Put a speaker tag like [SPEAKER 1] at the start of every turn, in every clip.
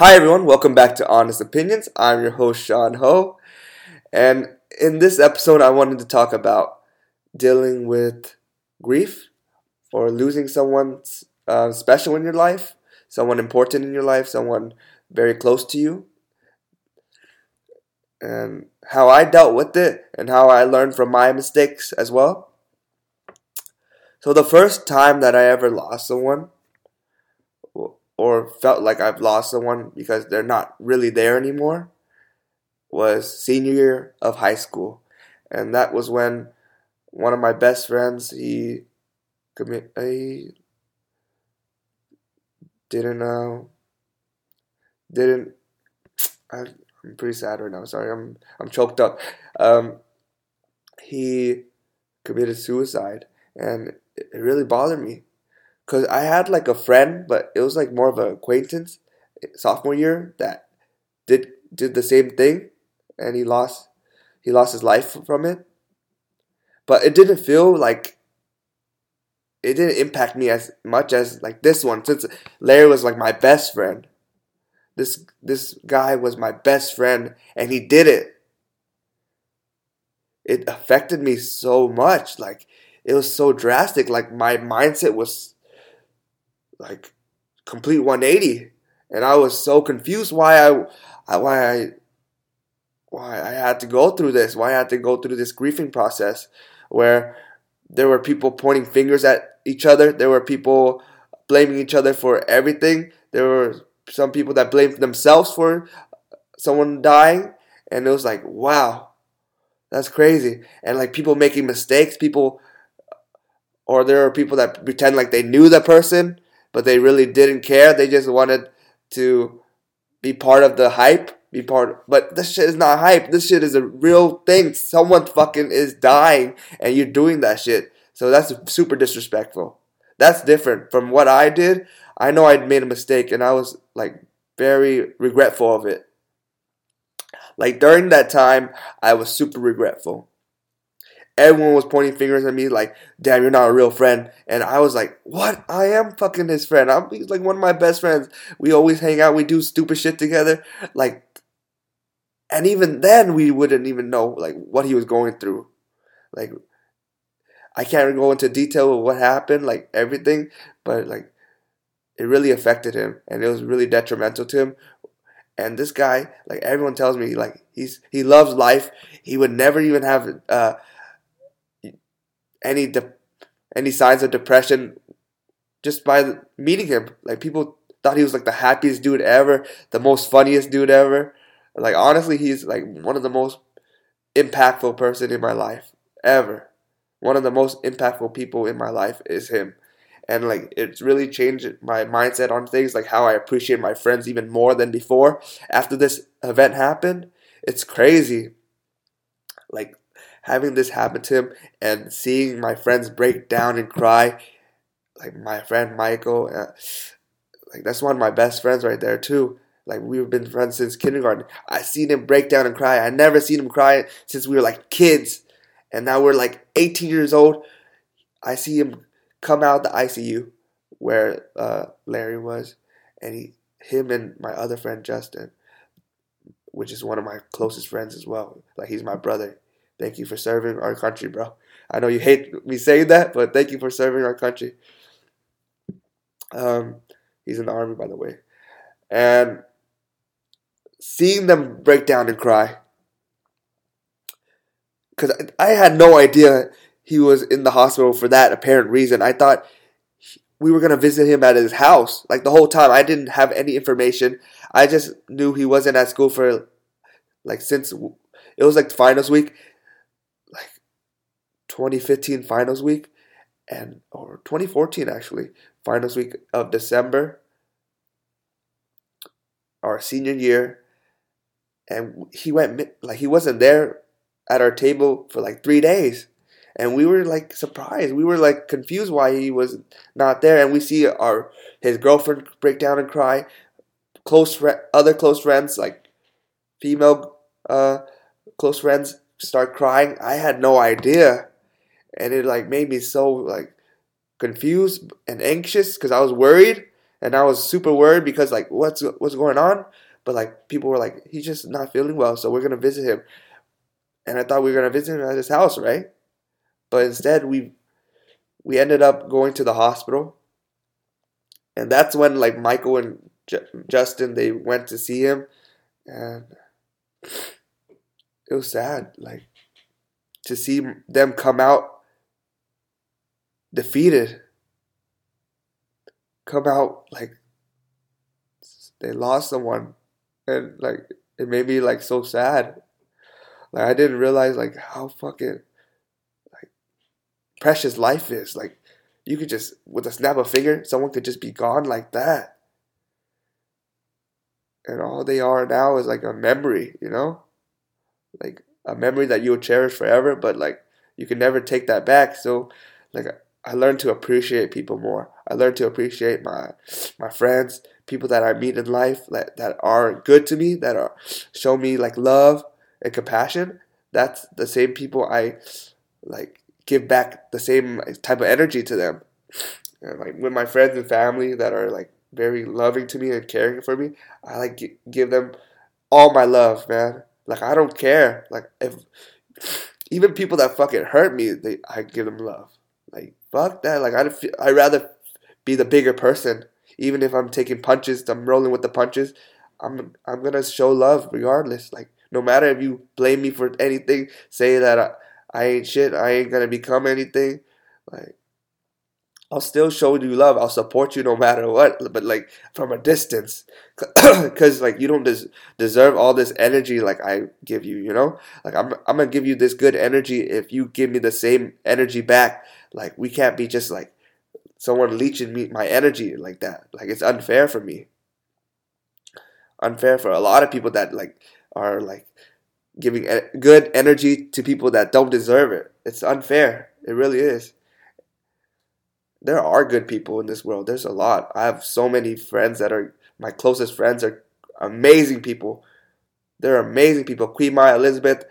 [SPEAKER 1] Hi, everyone. Welcome back to Honest Opinions. I'm your host, Sean Ho. And in this episode, I wanted to talk about dealing with grief or losing someone uh, special in your life, someone important in your life, someone very close to you, and how I dealt with it and how I learned from my mistakes as well. So, the first time that I ever lost someone, or felt like I've lost someone because they're not really there anymore was senior year of high school. And that was when one of my best friends, he he didn't uh didn't I, I'm pretty sad right now. Sorry, I'm I'm choked up. Um, he committed suicide, and it really bothered me because I had like a friend, but it was like more of an acquaintance eh, sophomore year that did did the same thing, and he lost he lost his life from it. But it didn't feel like it didn't impact me as much as like this one since Larry was like my best friend. This this guy was my best friend and he did it. It affected me so much like it was so drastic like my mindset was like complete 180 and I was so confused why I why I why I had to go through this, why I had to go through this grieving process where there were people pointing fingers at each other, there were people blaming each other for everything. There were some people that blamed themselves for someone dying and it was like, wow. That's crazy. And like people making mistakes, people or there are people that pretend like they knew the person but they really didn't care. They just wanted to be part of the hype, be part. But this shit is not hype. This shit is a real thing. Someone fucking is dying, and you're doing that shit. So that's super disrespectful. That's different from what I did. I know I'd made a mistake, and I was like very regretful of it. Like during that time, I was super regretful everyone was pointing fingers at me like, damn, you're not a real friend. And I was like, what? I am fucking his friend. I'm he's like one of my best friends. We always hang out. We do stupid shit together. Like, and even then we wouldn't even know like what he was going through. Like, I can't go into detail of what happened, like everything, but like it really affected him and it was really detrimental to him. And this guy, like everyone tells me, like he's he loves life. He would never even have uh, any de- any signs of depression just by meeting him. Like people thought he was like the happiest dude ever, the most funniest dude ever. Like honestly, he's like one of the most impactful person in my life ever. One of the most impactful people in my life is him. And like it's really changed my mindset on things, like how I appreciate my friends even more than before after this event happened. It's crazy. Like having this happen to him and seeing my friends break down and cry, like my friend Michael, uh, like that's one of my best friends right there too. Like we've been friends since kindergarten. I seen him break down and cry. I never seen him cry since we were like kids, and now we're like 18 years old. I see him come out the ICU where uh, Larry was, and he, him and my other friend Justin, which is one of my closest friends as well. Like he's my brother. Thank you for serving our country, bro. I know you hate me saying that, but thank you for serving our country. Um, he's in the army, by the way. And seeing them break down and cry, because I had no idea he was in the hospital for that apparent reason. I thought we were going to visit him at his house. Like the whole time, I didn't have any information. I just knew he wasn't at school for, like, since it was like finals week 2015 finals week and or 2014 actually finals week of December our senior year. And he went like he wasn't there at our table for like 3 days. And we were like surprised. We were like confused why he was not there. And we see our his girlfriend break down and cry. Close other close friends like female uh close friends start crying. I had no idea and it like made me so like confused and anxious because I was worried and I was super worried because like what's what's going on? But like people were like he's just not feeling well, so we're gonna visit him. And I thought we were gonna visit him at his house, right? But instead we we ended up going to the hospital, and that's when like Michael and J- Justin they went to see him, and it was sad, like to see them come out defeated, come out like they lost someone, and like it made me like so sad. Like I didn't realize like how fucking like precious life is. Like you could just with a snap of finger, someone could just be gone like that. And all they are now is like a memory, you know? Like a memory that you'll cherish forever, but like you can never take that back. So like I learned to appreciate people more. I learned to appreciate my my friends, people that I meet in life that, that are good to me, that are show me like love and compassion. That's the same people I like give back the same type of energy to them. And like with my friends and family that are like very loving to me and caring for me, I like give them all my love, man. Like I don't care. Like if even people that fucking hurt me, they I give them love. Like fuck that. Like I'd I rather be the bigger person, even if I'm taking punches. I'm rolling with the punches. I'm I'm gonna show love regardless. Like no matter if you blame me for anything, say that I, I ain't shit. I ain't gonna become anything. Like, I'll still show you love. I'll support you no matter what. But like from a distance, because like you don't des- deserve all this energy like I give you. You know, like I'm I'm gonna give you this good energy if you give me the same energy back. Like we can't be just like someone leeching me my energy like that. Like it's unfair for me. Unfair for a lot of people that like are like giving good energy to people that don't deserve it. It's unfair. It really is. There are good people in this world. There's a lot. I have so many friends that are my closest friends are amazing people. They're amazing people. Queen Maya, Elizabeth,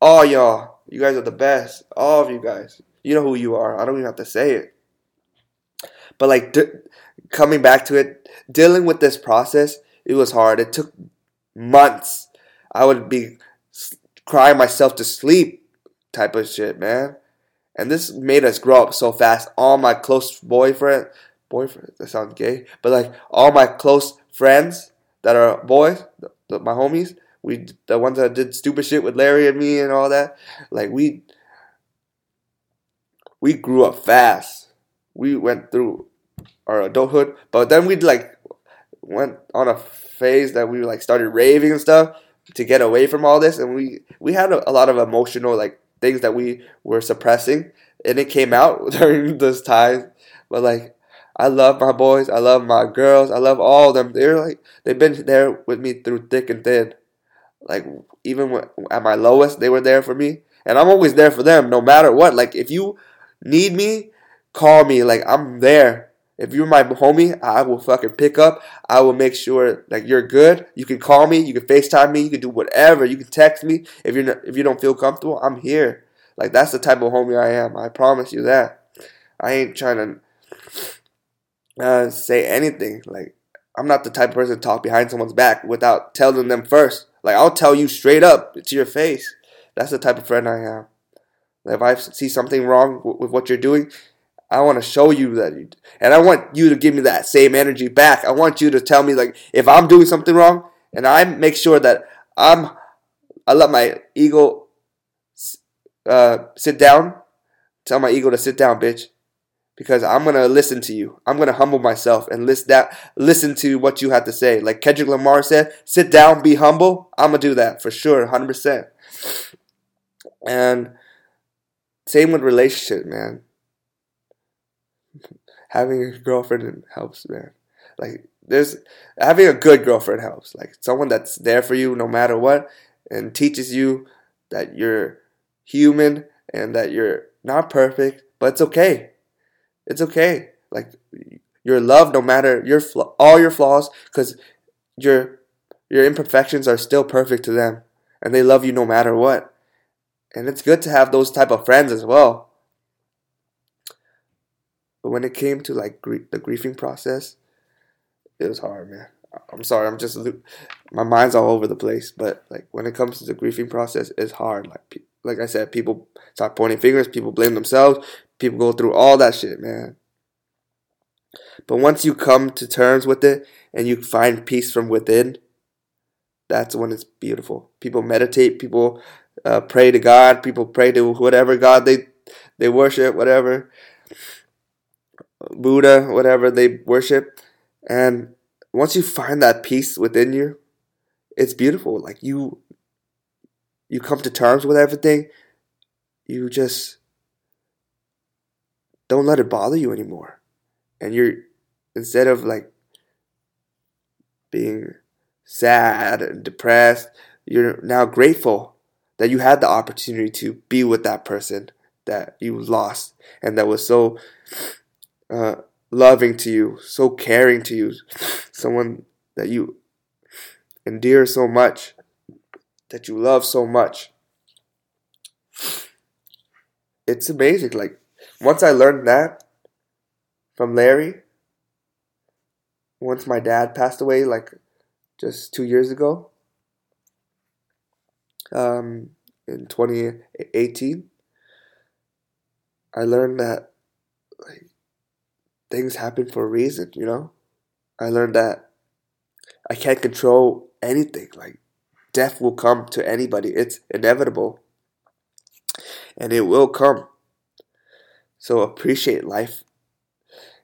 [SPEAKER 1] all y'all. You guys are the best. All of you guys. You know who you are. I don't even have to say it. But like d- coming back to it, dealing with this process, it was hard. It took months. I would be crying myself to sleep type of shit, man. And this made us grow up so fast. All my close boyfriend, boyfriend, that sounds gay, but like all my close friends that are boys, my homies, we the ones that did stupid shit with Larry and me and all that, like we we grew up fast. We went through our adulthood, but then we like went on a phase that we like started raving and stuff to get away from all this and we we had a, a, lot of emotional like things that we were suppressing and it came out during this time but like i love my boys i love my girls i love all of them. They're like they've been there with me through thick and thin. Like even when, at my lowest they were there for me and i'm always there for them no matter what. Like if you need me call me like i'm there if you're my homie, I will fucking pick up. I will make sure like you're good. You can call me. You can FaceTime me. You can do whatever. You can text me if you're not, if you don't feel comfortable. I'm here. Like that's the type of homie I am. I promise you that. I ain't trying to uh, say anything. Like I'm not the type of person to talk behind someone's back without telling them first. Like I'll tell you straight up to your face. That's the type of friend I am. If I see something wrong with what you're doing, I want to show you that, you, and I want you to give me that same energy back. I want you to tell me like if I'm doing something wrong, and I make sure that I'm, I let my ego uh, sit down. Tell my ego to sit down, bitch, because I'm gonna listen to you. I'm gonna humble myself and list that, listen to what you have to say. Like Kendrick Lamar said, "Sit down, be humble." I'm gonna do that for sure, hundred percent. And same with relationship, man having a girlfriend helps, man. Like there's having a good girlfriend helps. Like someone that's there for you no matter what and teaches you that you're human and that you're not perfect, but it's okay. It's okay. Like you're loved no matter your all your flaws cuz your your imperfections are still perfect to them and they love you no matter what. And it's good to have those type of friends as well. But when it came to like gr- the grieving process, it was hard, man. I'm sorry. I'm just my mind's all over the place. But like when it comes to the grieving process, it's hard. Like like I said, people start pointing fingers. People blame themselves. People go through all that shit, man. But once you come to terms with it and you find peace from within, that's when it's beautiful. People meditate. People uh, pray to God. People pray to whatever God they they worship, whatever Buddha, whatever they worship, and once you find that peace within you, it's beautiful. Like you you come to terms with everything. You just don't let it bother you anymore. And you're instead of like being sad and depressed, you're now grateful that you had the opportunity to be with that person that you lost and that was so uh, loving to you, so caring to you, someone that you endear so much, that you love so much. It's amazing. Like, once I learned that from Larry, once my dad passed away, like just two years ago, um, in 2018, I learned that like things happen for a reason, you know? I learned that I can't control anything. Like, death will come to anybody, it's inevitable. And it will come. So appreciate life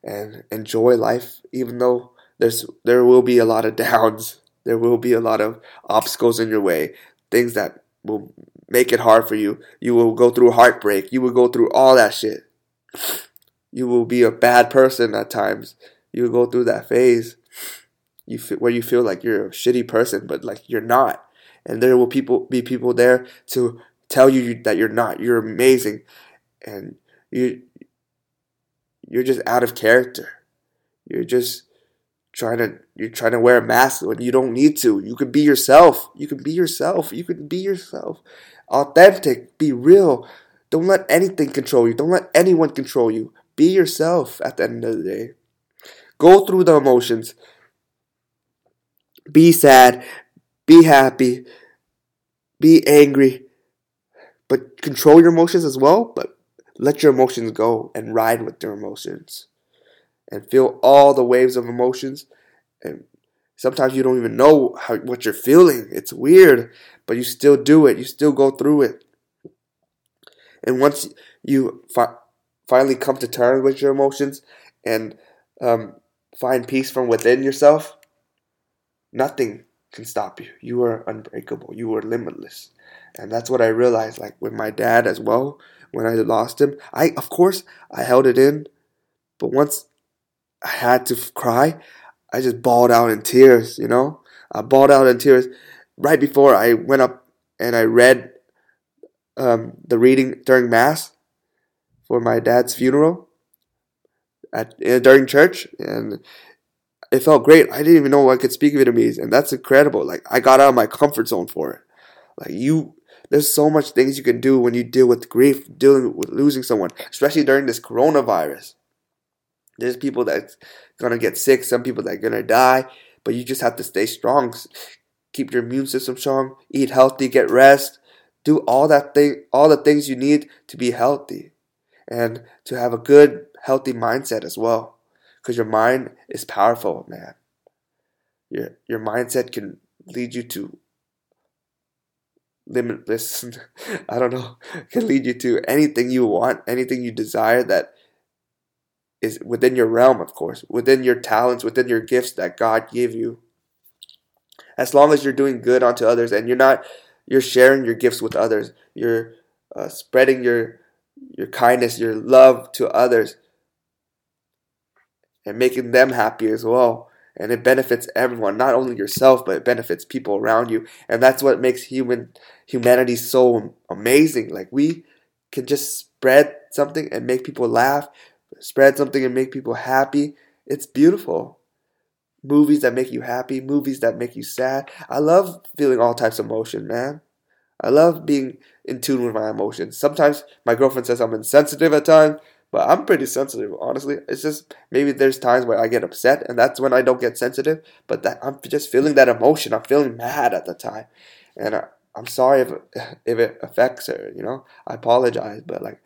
[SPEAKER 1] and enjoy life, even though there's there will be a lot of downs. There will be a lot of obstacles in your way, things that will make it hard for you. You will go through heartbreak. You will go through all that shit you will be a bad person at times. You will go through that phase you where you feel like you're a shitty person, but like you're not. And there will people be people there to tell you that you're not. You're amazing, and you you're just out of character. You're just trying to you're trying to wear a mask when you don't need to. You can be yourself. You can be yourself. You can be yourself. Authentic. Be real. Don't let anything control you. Don't let anyone control you. Be yourself at the end of the day. Go through the emotions. Be sad. Be happy. Be angry. But control your emotions as well. But let your emotions go and ride with your emotions. And feel all the waves of emotions. And sometimes you don't even know how, what you're feeling. It's weird. But you still do it. You still go through it. And once you fi- finally come to terms with your emotions and um, find peace from within yourself, nothing can stop you. You are unbreakable. You are limitless. And that's what I realized like with my dad as well when I lost him. I of course I held it in, but once I had to cry, I just bawled out in tears, you know? I bawled out in tears right before I went up and I read um, the reading during mass for my dad's funeral at uh, during church, and it felt great. I didn't even know I could speak Vietnamese, and that's incredible. Like I got out of my comfort zone for it. Like you, there's so much things you can do when you deal with grief, dealing with losing someone, especially during this coronavirus. There's people that's gonna get sick, some people that are gonna die, but you just have to stay strong. Keep your immune system strong, eat healthy, get rest, do all that thing, all the things you need to be healthy and to have a good, healthy mindset as well. Because your mind is powerful, man. Your your mindset can lead you to limitless. I don't know. Can lead you to anything you want, anything you desire that is within your realm, of course, within your talents, within your gifts that God gave you. As long as you're doing good unto others and you're not, you're sharing your gifts with others. You're uh, spreading your your kindness, your love to others, and making them happy as well. And it benefits everyone, not only yourself, but it benefits people around you. And that's what makes human humanity so amazing. Like we can just spread something and make people laugh, spread something and make people happy. It's beautiful. Movies that make you happy, movies that make you sad. I love feeling all types of emotion, man. I love being in tune with my emotions. Sometimes my girlfriend says I'm insensitive at times, but I'm pretty sensitive, honestly. It's just maybe there's times where I get upset, and that's when I don't get sensitive. But that I'm just feeling that emotion. I'm feeling mad at the time, and I, I'm sorry if if it affects her. You know, I apologize, but like,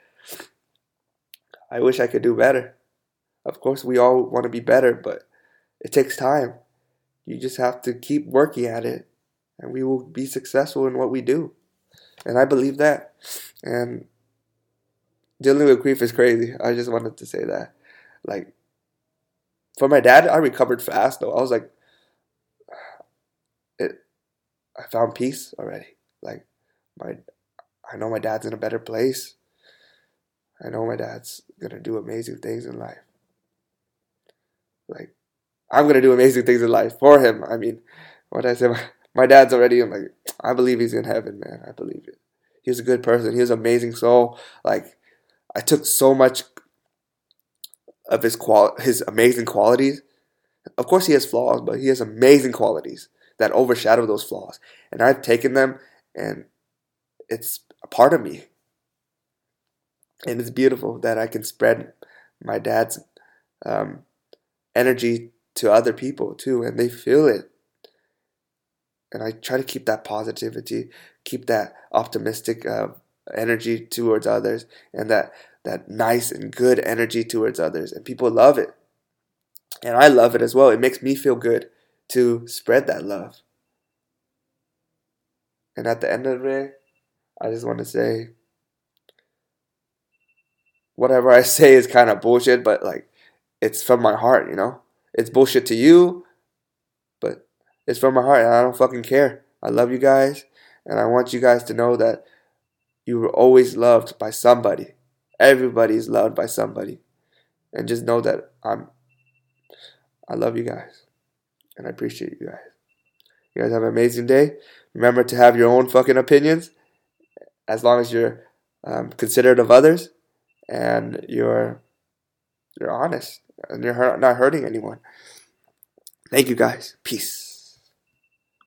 [SPEAKER 1] I wish I could do better. Of course, we all want to be better, but it takes time. You just have to keep working at it, and we will be successful in what we do. And I believe that. And dealing with grief is crazy. I just wanted to say that. Like, for my dad, I recovered fast though. I was like, it. I found peace already. Like, my, I know my dad's in a better place. I know my dad's gonna do amazing things in life. Like, I'm gonna do amazing things in life for him. I mean, what I say, my, dad's already. I'm like, I believe he's in heaven, man. I believe it. He was a good person. He was an amazing soul. Like, I took so much of his qual his amazing qualities. Of course, he has flaws, but he has amazing qualities that overshadow those flaws, and I've taken them, and it's a part of me. And it's beautiful that I can spread my dad's um, energy to other people too, and they feel it. And I try to keep that positivity, keep that optimistic uh, energy towards others, and that that nice and good energy towards others, and people love it, and I love it as well. It makes me feel good to spread that love. And at the end of the day, I just want to say whatever I say is kind of bullshit, but like it's from my heart, you know? It's bullshit to you, but it's from my heart and I don't fucking care. I love you guys and I want you guys to know that you were always loved by somebody. Everybody is loved by somebody. And just know that I'm I love you guys. And I appreciate you guys. You guys have an amazing day. Remember to have your own fucking opinions as long as you're um, considerate of others and you're you're honest and you're not hurting anyone. Thank you guys. Peace.